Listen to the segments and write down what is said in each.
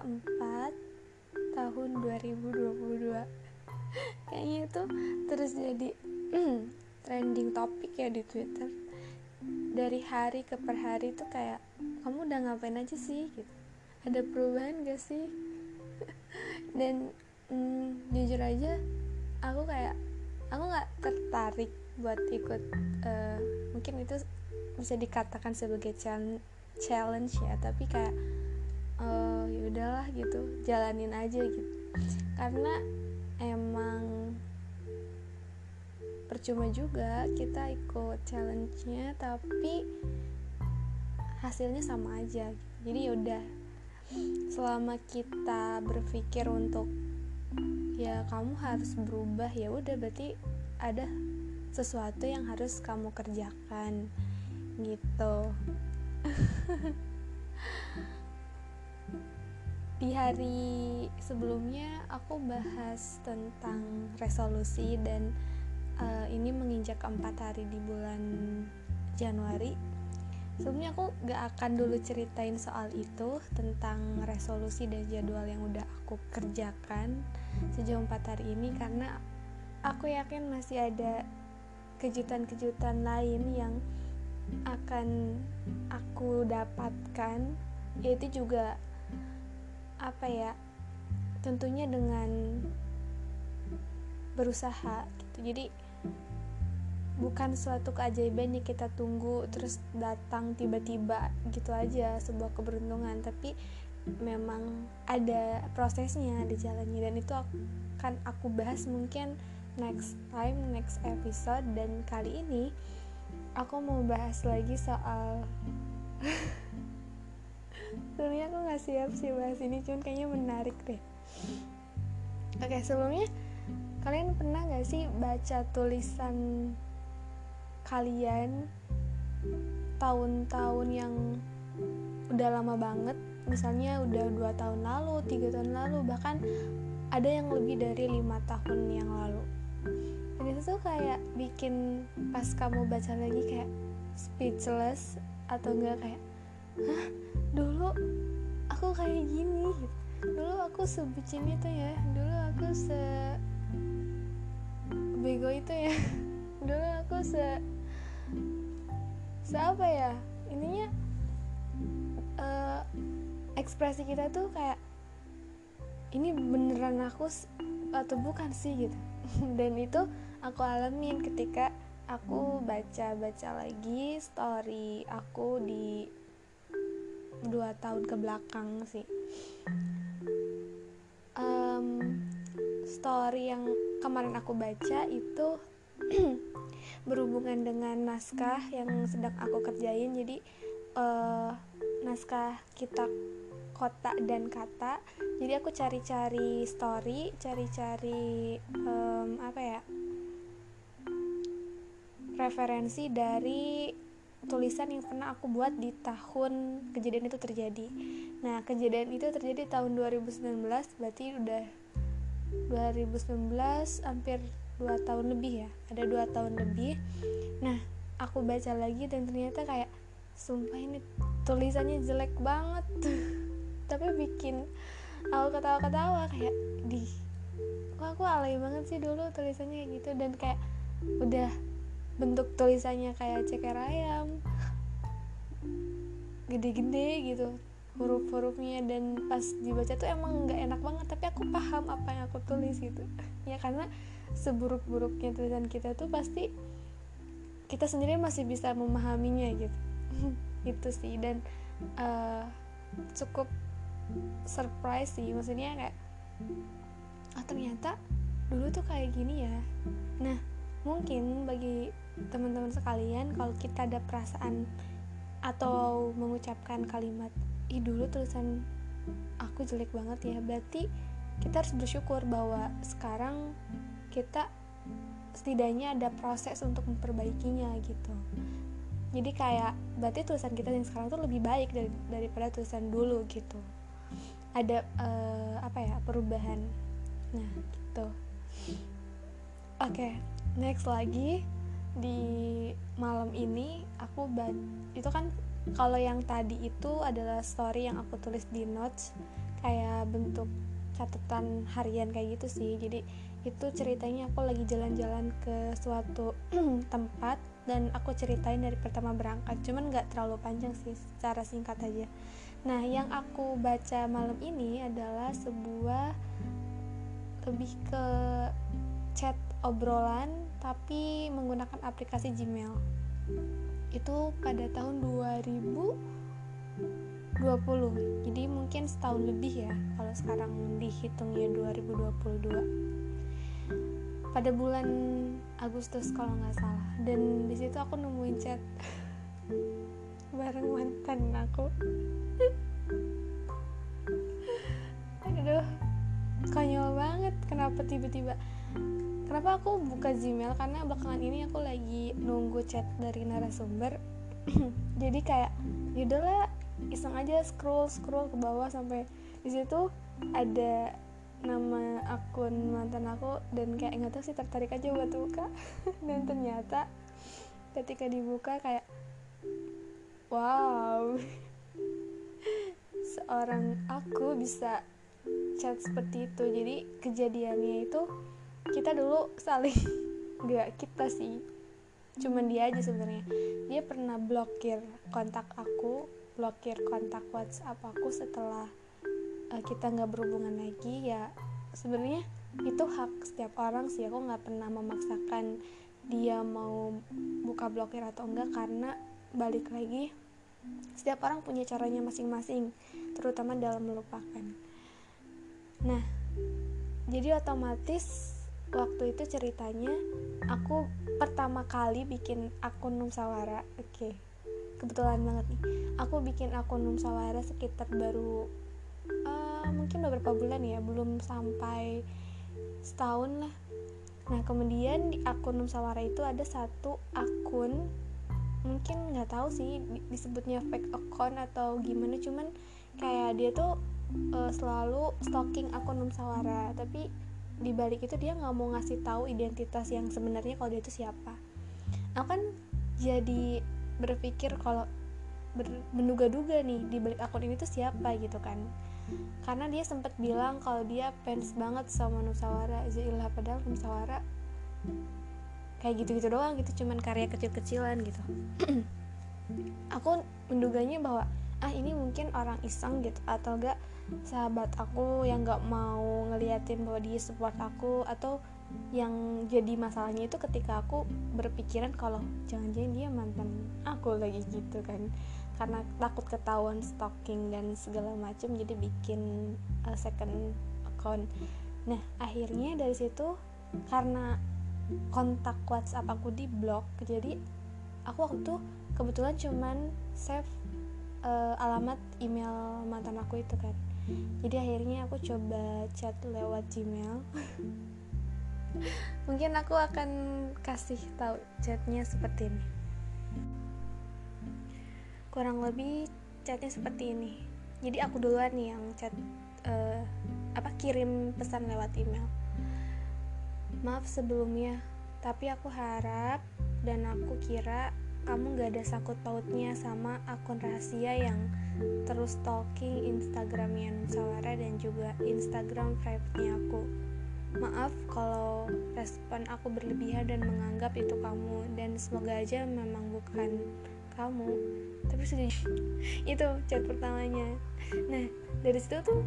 keempat tahun 2022 kayaknya itu terus jadi trending topik ya di Twitter. Dari hari ke per hari tuh kayak kamu udah ngapain aja sih? Gitu. Ada perubahan gak sih? Dan mm, jujur aja aku kayak aku nggak tertarik buat ikut uh, mungkin itu bisa dikatakan sebagai challenge ya tapi kayak uh, ya udahlah gitu jalanin aja gitu karena emang percuma juga kita ikut challenge-nya tapi hasilnya sama aja gitu. jadi yaudah selama kita berpikir untuk ya kamu harus berubah ya udah berarti ada sesuatu yang harus kamu kerjakan gitu di hari sebelumnya aku bahas tentang resolusi dan uh, ini menginjak keempat hari di bulan Januari. Sebelumnya aku gak akan dulu ceritain soal itu tentang resolusi dan jadwal yang udah aku kerjakan sejauh empat hari ini karena aku yakin masih ada kejutan-kejutan lain yang akan aku dapatkan. Yaitu juga apa ya tentunya dengan berusaha gitu. Jadi bukan suatu keajaiban yang kita tunggu terus datang tiba-tiba gitu aja sebuah keberuntungan. Tapi memang ada prosesnya di jalannya. Dan itu akan aku bahas mungkin next time next episode. Dan kali ini aku mau bahas lagi soal sebenarnya aku nggak siap sih bahas ini cuman kayaknya menarik deh. Oke sebelumnya kalian pernah nggak sih baca tulisan kalian tahun-tahun yang udah lama banget? Misalnya udah dua tahun lalu tiga tahun lalu bahkan ada yang lebih dari lima tahun yang lalu. Dan itu tuh kayak bikin pas kamu baca lagi kayak speechless atau enggak kayak hah? Dulu aku kayak gini. Dulu aku sebucin itu ya. Dulu aku se bego itu ya. Dulu aku se se apa ya? Ininya uh, ekspresi kita tuh kayak ini beneran aku atau bukan sih gitu. Dan itu aku alamin ketika aku baca-baca lagi story aku di dua tahun ke belakang sih. Um, story yang kemarin aku baca itu berhubungan dengan naskah yang sedang aku kerjain. Jadi uh, naskah kita kota dan kata. Jadi aku cari-cari story cari-cari um, apa ya referensi dari tulisan yang pernah aku buat di tahun kejadian itu terjadi. Nah kejadian itu terjadi tahun 2019 berarti udah 2019 hampir 2 tahun lebih ya ada 2 tahun lebih. Nah aku baca lagi dan ternyata kayak sumpah ini tulisannya jelek banget. Tapi bikin aku ketawa-ketawa kayak di kok aku alay banget sih dulu tulisannya kayak gitu? Dan kayak udah bentuk tulisannya kayak ceker ayam. Gede-gede gitu huruf-hurufnya. Dan pas dibaca tuh emang nggak enak banget tapi aku paham apa yang aku tulis gitu. Ya karena seburuk-buruknya tulisan kita tuh pasti kita sendiri masih bisa memahaminya gitu. Itu sih dan uh, cukup surprise sih. Maksudnya kayak oh ternyata dulu tuh kayak gini ya. Nah mungkin bagi teman-teman sekalian kalau kita ada perasaan atau mengucapkan kalimat ih dulu tulisan aku jelek banget ya berarti kita harus bersyukur bahwa sekarang kita setidaknya ada proses untuk memperbaikinya gitu. Jadi kayak berarti tulisan kita yang sekarang tuh lebih baik dari, daripada tulisan dulu gitu. Ada uh, apa ya perubahan. Nah gitu. Oke okay, next lagi di malam ini aku itu kan kalau yang tadi itu adalah story yang aku tulis di notes kayak bentuk catatan harian kayak gitu sih. Jadi itu ceritanya aku lagi jalan-jalan ke suatu tempat dan aku ceritain dari pertama berangkat cuman nggak terlalu panjang sih secara singkat aja. Nah yang aku baca malam ini adalah sebuah lebih ke chat obrolan tapi menggunakan aplikasi Gmail. Itu pada tahun 2020 jadi mungkin setahun lebih ya kalau sekarang dihitungnya 2022 pada bulan Agustus kalau nggak salah. Dan di situ aku nemuin chat bareng mantan aku. Aduh konyol banget kenapa tiba-tiba kenapa aku buka Gmail? Karena belakangan ini aku lagi nunggu chat dari narasumber. Jadi kayak yaudahlah iseng aja scroll scroll ke bawah sampai di situ ada nama akun mantan aku dan kayak nggak tahu sih tertarik aja buat buka. Dan ternyata ketika dibuka kayak wow seorang aku bisa chat seperti itu. Jadi kejadiannya itu kita dulu saling nggak kita sih. Cuman dia aja sebenarnya. Dia pernah blokir kontak aku blokir kontak WhatsApp aku setelah uh, kita nggak berhubungan lagi. Ya sebenarnya itu hak setiap orang sih. Aku nggak pernah memaksakan dia mau buka blokir atau enggak karena balik lagi setiap orang punya caranya masing-masing terutama dalam melupakan. Nah jadi otomatis waktu itu ceritanya aku pertama kali bikin akun Numsawara. Oke okay. kebetulan banget nih. Aku bikin akun Numsawara sekitar baru uh, mungkin beberapa bulan ya belum sampai setahun lah. Nah kemudian di akun Numsawara itu ada satu akun mungkin nggak tahu sih disebutnya fake account atau gimana cuman kayak dia tuh uh, selalu stalking akun Numsawara. Tapi di balik itu dia nggak mau ngasih tahu identitas yang sebenarnya kalau dia itu siapa. Aku kan jadi berpikir kalau ber, menduga-duga nih di balik akun ini tuh siapa gitu kan. Karena dia sempat bilang kalau dia fans banget sama Nusawara Zailah padahal Nusawara kayak gitu-gitu doang gitu cuman karya kecil-kecilan gitu. Aku menduganya bahwa ah ini mungkin orang iseng gitu atau enggak sahabat aku yang nggak mau ngeliatin bahwa dia support aku atau yang jadi masalahnya itu ketika aku berpikiran kalau jangan-jangan dia mantan aku lagi gitu kan. Karena takut ketahuan stalking dan segala macam jadi bikin uh, second account. Nah akhirnya dari situ karena kontak WhatsApp aku di blok jadi aku waktu itu kebetulan cuman save uh, alamat email mantan aku itu kan. Jadi akhirnya aku coba chat lewat Gmail. Mungkin aku akan kasih tahu chatnya seperti ini. Kurang lebih chatnya seperti ini. Jadi aku duluan nih yang chat uh, apa kirim pesan lewat email. Maaf sebelumnya tapi aku harap dan aku kira kamu gak ada sangkut pautnya sama akun rahasia yang terus stalking Instagramnya Nusawara dan juga Instagram private-nya aku. Maaf kalau respon aku berlebihan dan menganggap itu kamu dan semoga aja memang bukan kamu. Tapi sudah itu chat pertamanya. Nah, dari situ tuh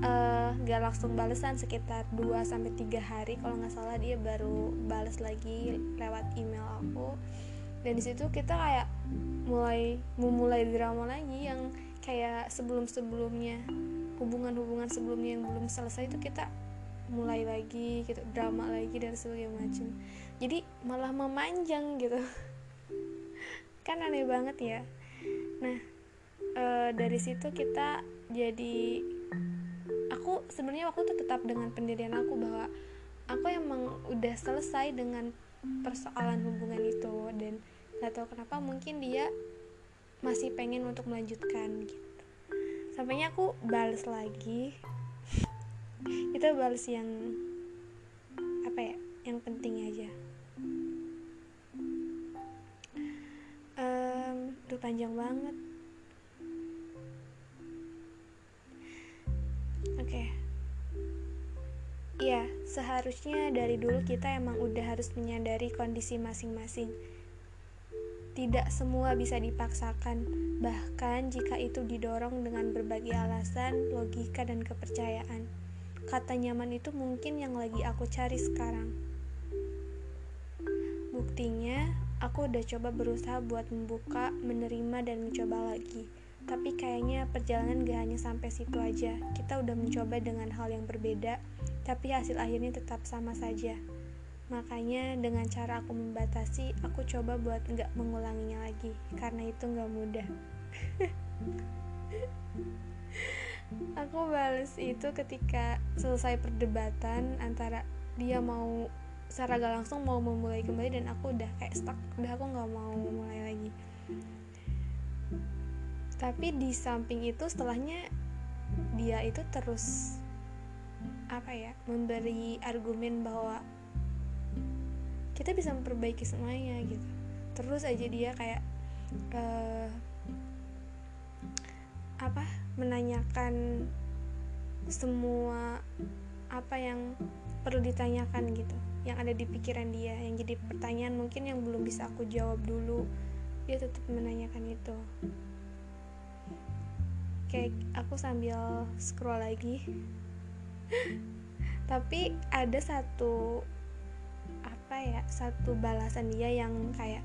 uh, gak langsung balesan sekitar 2 sampai 3 hari kalau nggak salah dia baru bales lagi lewat email aku dan di situ kita kayak mulai memulai drama lagi yang kayak sebelum sebelumnya hubungan-hubungan sebelumnya yang belum selesai itu kita mulai lagi gitu drama lagi dan sebagainya macam. Jadi malah memanjang gitu. Kan aneh banget ya. Nah e, dari situ kita jadi aku sebenarnya waktu itu tetap dengan pendirian aku bahwa aku emang udah selesai dengan persoalan hubungan itu dan gak tahu kenapa mungkin dia masih pengen untuk melanjutkan gitu. Sampainya aku balas lagi. Kita balas yang apa ya? Yang penting aja. Um, Duh panjang banget. Oke. Okay. Iya, seharusnya dari dulu kita emang udah harus menyadari kondisi masing-masing. Tidak semua bisa dipaksakan, bahkan jika itu didorong dengan berbagai alasan, logika, dan kepercayaan. Kata nyaman itu mungkin yang lagi aku cari sekarang. Buktinya, aku udah coba berusaha buat membuka, menerima, dan mencoba lagi tapi kayaknya perjalanan gak hanya sampai situ aja. Kita udah mencoba dengan hal yang berbeda, tapi hasil akhirnya tetap sama saja. Makanya dengan cara aku membatasi, aku coba buat nggak mengulanginya lagi, karena itu nggak mudah. aku balas itu ketika selesai perdebatan antara dia mau secara langsung mau memulai kembali dan aku udah kayak stuck, udah aku nggak mau mulai lagi tapi di samping itu setelahnya dia itu terus apa ya memberi argumen bahwa kita bisa memperbaiki semuanya gitu. Terus aja dia kayak uh, apa menanyakan semua apa yang perlu ditanyakan gitu yang ada di pikiran dia yang jadi pertanyaan mungkin yang belum bisa aku jawab dulu dia tetap menanyakan itu. Kayak aku sambil scroll lagi tapi ada satu apa ya satu balasan dia yang kayak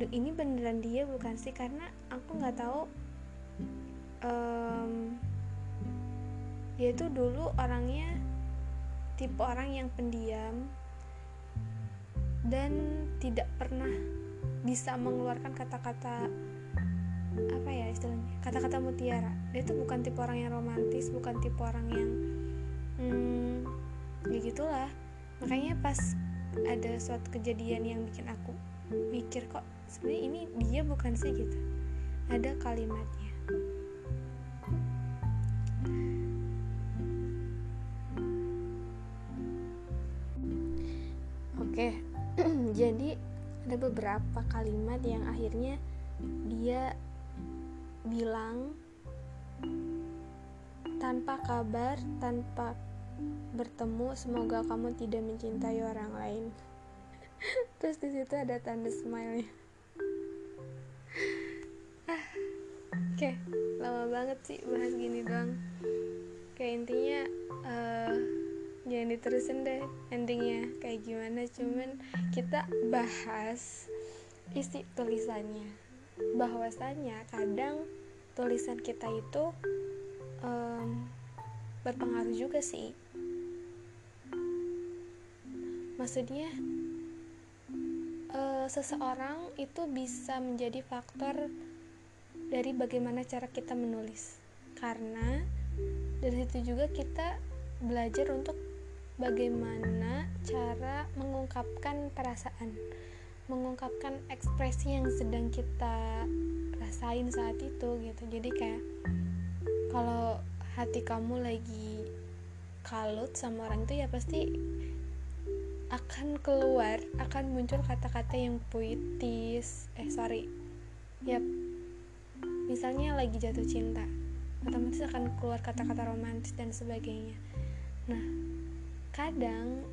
ini beneran dia bukan sih? Karena aku nggak tahu um, dia itu dulu orangnya tipe orang yang pendiam dan tidak pernah bisa mengeluarkan kata-kata apa ya istilahnya kata-kata mutiara. Dia tuh bukan tipe orang yang romantis bukan tipe orang yang hmm, ya gitulah. Makanya pas ada suatu kejadian yang bikin aku mikir kok sebenarnya ini dia bukan sih gitu. Ada kalimatnya. Oke jadi ada beberapa kalimat yang akhirnya dia bilang tanpa kabar, tanpa bertemu, semoga kamu tidak mencintai orang lain. Terus di situ ada tanda smile. ah, oke, okay. lama banget sih bahas gini doang. Kayak intinya uh, jangan diterusin deh endingnya kayak gimana. Cuman kita bahas isi tulisannya bahwasanya kadang tulisan kita itu um, berpengaruh juga sih maksudnya uh, seseorang itu bisa menjadi faktor dari bagaimana cara kita menulis. Karena dari situ juga kita belajar untuk bagaimana cara mengungkapkan perasaan mengungkapkan ekspresi yang sedang kita rasain saat itu gitu. Jadi kayak kalau hati kamu lagi kalut sama orang itu ya pasti akan keluar akan muncul kata-kata yang puitis. Eh sorry. Ya misalnya lagi jatuh cinta otomatis akan keluar kata-kata romantis dan sebagainya. Nah kadang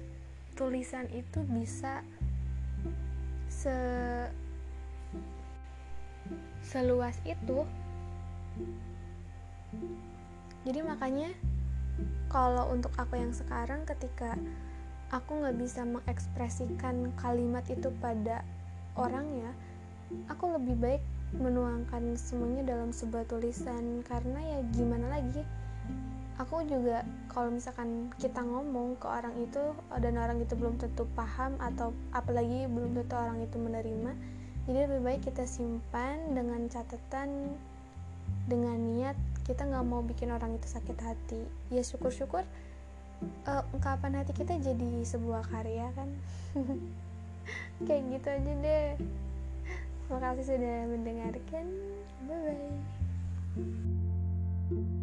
tulisan itu bisa se seluas itu. Jadi makanya kalau untuk aku yang sekarang ketika aku nggak bisa mengekspresikan kalimat itu pada orang ya. Aku lebih baik menuangkan semuanya dalam sebuah tulisan. Karena ya gimana lagi? Aku juga kalau misalkan kita ngomong ke orang itu dan orang itu belum tentu paham atau apalagi belum tentu orang itu menerima jadi lebih baik kita simpan dengan catatan dengan niat kita nggak mau bikin orang itu sakit hati. Ya syukur-syukur uh, ungkapan hati kita jadi sebuah karya kan? Kayak gitu aja deh. Makasih sudah mendengarkan. Bye bye